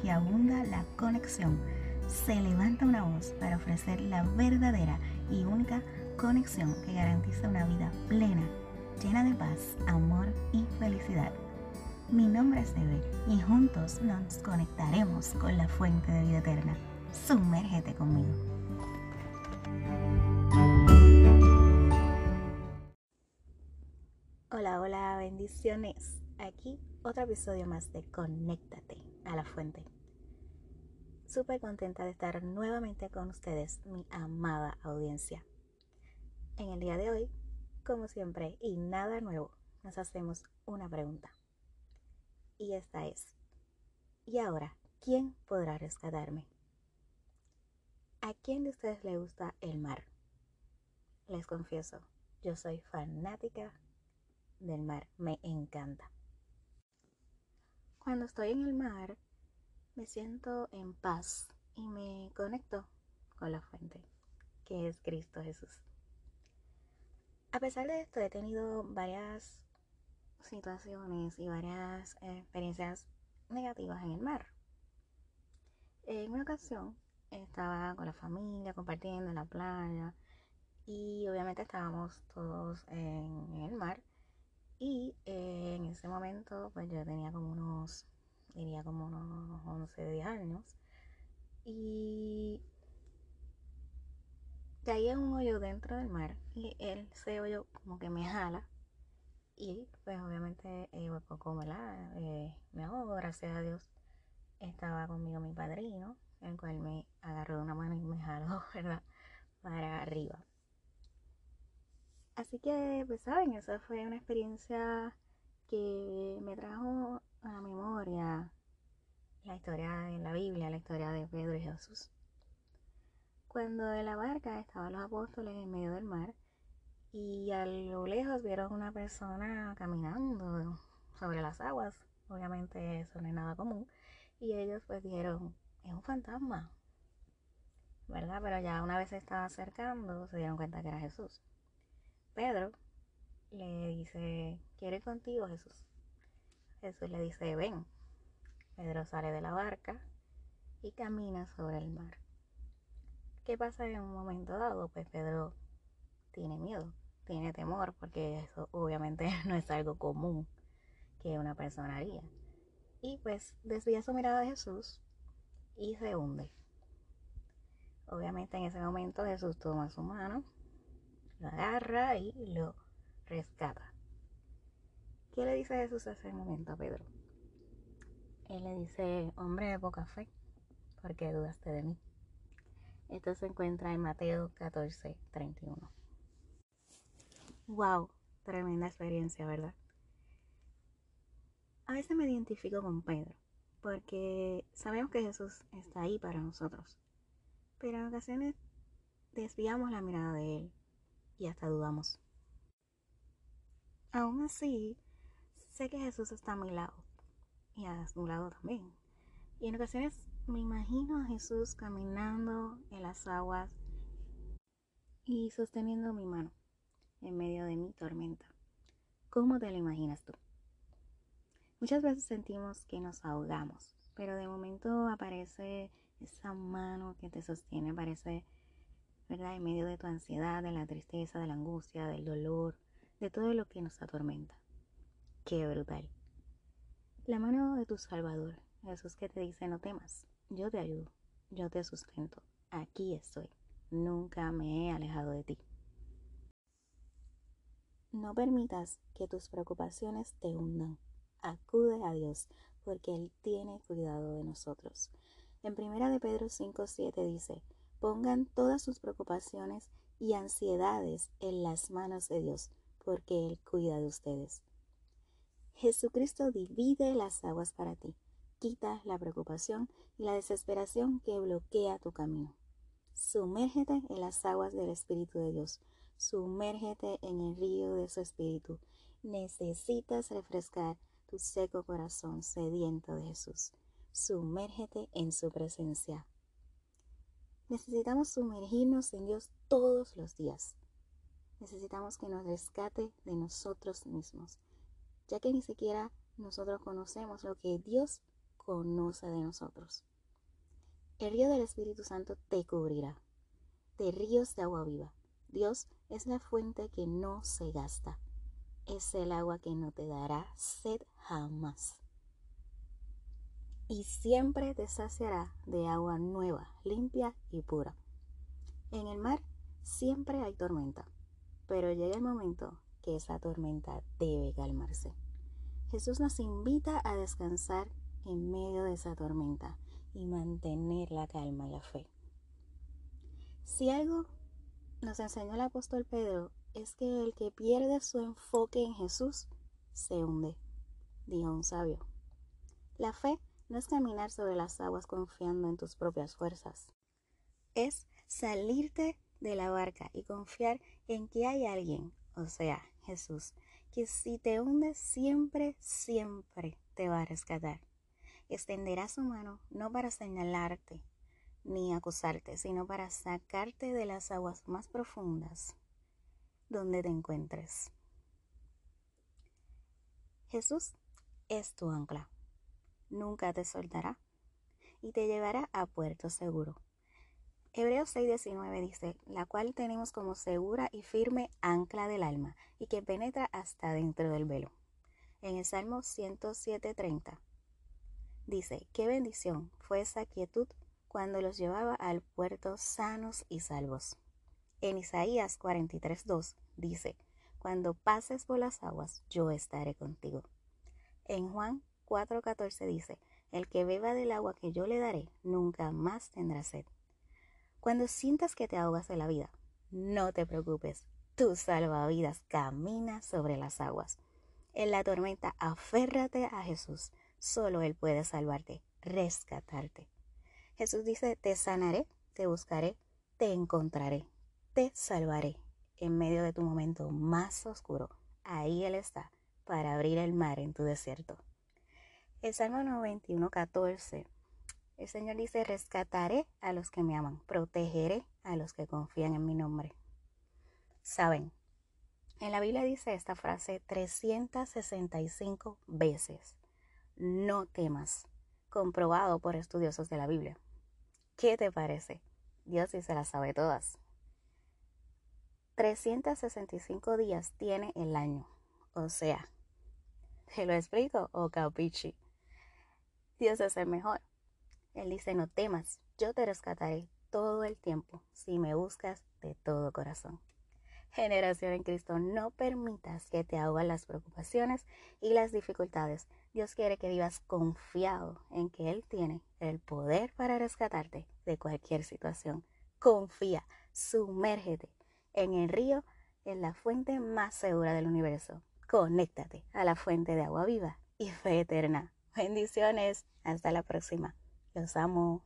que abunda la conexión, se levanta una voz para ofrecer la verdadera y única conexión que garantiza una vida plena, llena de paz, amor y felicidad. Mi nombre es Eve y juntos nos conectaremos con la fuente de vida eterna. Sumérgete conmigo. Hola, hola, bendiciones. Aquí otro episodio más de Conéctate a la fuente. Súper contenta de estar nuevamente con ustedes, mi amada audiencia. En el día de hoy, como siempre y nada nuevo, nos hacemos una pregunta. Y esta es, ¿y ahora quién podrá rescatarme? ¿A quién de ustedes le gusta el mar? Les confieso, yo soy fanática del mar, me encanta. Cuando estoy en el mar, me siento en paz y me conecto con la fuente, que es Cristo Jesús. A pesar de esto, he tenido varias situaciones y varias experiencias negativas en el mar. En una ocasión estaba con la familia compartiendo en la playa y obviamente estábamos todos en el mar y eh, en ese momento pues yo tenía como unos, diría como unos 11, 10 años y caí en un hoyo dentro del mar y ese hoyo como que me jala y pues obviamente eh, pues, poco eh, me ahogo, gracias a Dios estaba conmigo mi padrino, el cual me agarró de una mano y me jaló, ¿verdad? Para arriba. Así que, pues saben, esa fue una experiencia que me trajo a la memoria la historia de la Biblia, la historia de Pedro y Jesús. Cuando en la barca estaban los apóstoles en medio del mar y a lo lejos vieron una persona caminando sobre las aguas, obviamente eso no es nada común, y ellos pues dijeron, es un fantasma, ¿verdad? Pero ya una vez se estaba acercando se dieron cuenta que era Jesús. Pedro le dice, quiero ir contigo Jesús. Jesús le dice, ven. Pedro sale de la barca y camina sobre el mar. ¿Qué pasa en un momento dado? Pues Pedro tiene miedo, tiene temor, porque eso obviamente no es algo común que una persona haría. Y pues desvía su mirada de Jesús y se hunde. Obviamente en ese momento Jesús toma su mano, lo agarra y lo rescata. ¿Qué le dice Jesús en ese momento a Pedro? Él le dice, hombre de poca fe, ¿por qué dudaste de mí? Esto se encuentra en Mateo 14, 31. Wow, tremenda experiencia, ¿verdad? A veces me identifico con Pedro, porque sabemos que Jesús está ahí para nosotros, pero en ocasiones desviamos la mirada de Él y hasta dudamos. Aún así, sé que Jesús está a mi lado y a su lado también. Y en ocasiones me imagino a Jesús caminando en las aguas y sosteniendo mi mano en medio de mi tormenta. ¿Cómo te lo imaginas tú? Muchas veces sentimos que nos ahogamos, pero de momento aparece esa mano que te sostiene, aparece, ¿verdad? En medio de tu ansiedad, de la tristeza, de la angustia, del dolor, de todo lo que nos atormenta. Qué brutal. La mano de tu Salvador, Jesús que te dice no temas, yo te ayudo, yo te sustento, aquí estoy, nunca me he alejado de ti. No permitas que tus preocupaciones te hundan. Acude a Dios, porque Él tiene cuidado de nosotros. En primera de Pedro 5:7 dice, pongan todas sus preocupaciones y ansiedades en las manos de Dios, porque Él cuida de ustedes. Jesucristo divide las aguas para ti quita la preocupación y la desesperación que bloquea tu camino. Sumérgete en las aguas del Espíritu de Dios. Sumérgete en el río de su Espíritu. Necesitas refrescar tu seco corazón sediento de Jesús. Sumérgete en su presencia. Necesitamos sumergirnos en Dios todos los días. Necesitamos que nos rescate de nosotros mismos, ya que ni siquiera nosotros conocemos lo que Dios conoce de nosotros. El río del Espíritu Santo te cubrirá de ríos de agua viva. Dios es la fuente que no se gasta. Es el agua que no te dará sed jamás. Y siempre te saciará de agua nueva, limpia y pura. En el mar siempre hay tormenta, pero llega el momento que esa tormenta debe calmarse. Jesús nos invita a descansar en medio de esa tormenta y mantener la calma y la fe. Si algo nos enseñó el apóstol Pedro es que el que pierde su enfoque en Jesús se hunde, dijo un sabio. La fe no es caminar sobre las aguas confiando en tus propias fuerzas. Es salirte de la barca y confiar en que hay alguien, o sea, Jesús, que si te hundes siempre, siempre te va a rescatar. Extenderá su mano no para señalarte, ni acusarte, sino para sacarte de las aguas más profundas donde te encuentres. Jesús es tu ancla. Nunca te soltará y te llevará a puerto seguro. Hebreos 6:19 dice, la cual tenemos como segura y firme ancla del alma y que penetra hasta dentro del velo. En el Salmo 107:30 dice, qué bendición fue esa quietud cuando los llevaba al puerto sanos y salvos. En Isaías 43.2 dice, Cuando pases por las aguas, yo estaré contigo. En Juan 4.14 dice, El que beba del agua que yo le daré, nunca más tendrá sed. Cuando sientas que te ahogas de la vida, no te preocupes, tu salvavidas camina sobre las aguas. En la tormenta, aférrate a Jesús. Solo Él puede salvarte, rescatarte. Jesús dice, te sanaré, te buscaré, te encontraré, te salvaré. En medio de tu momento más oscuro, ahí Él está para abrir el mar en tu desierto. El Salmo 91, 14. El Señor dice, rescataré a los que me aman, protegeré a los que confían en mi nombre. Saben, en la Biblia dice esta frase 365 veces. No temas, comprobado por estudiosos de la Biblia. ¿Qué te parece? Dios sí se las sabe todas. 365 días tiene el año. O sea, ¿te lo explico o capichi? Dios es el mejor. Él dice, no temas, yo te rescataré todo el tiempo si me buscas de todo corazón. Generación en Cristo, no permitas que te ahogan las preocupaciones y las dificultades. Dios quiere que vivas confiado en que Él tiene el poder para rescatarte de cualquier situación. Confía, sumérgete en el río, en la fuente más segura del universo. Conéctate a la fuente de agua viva y fe eterna. Bendiciones. Hasta la próxima. Los amo.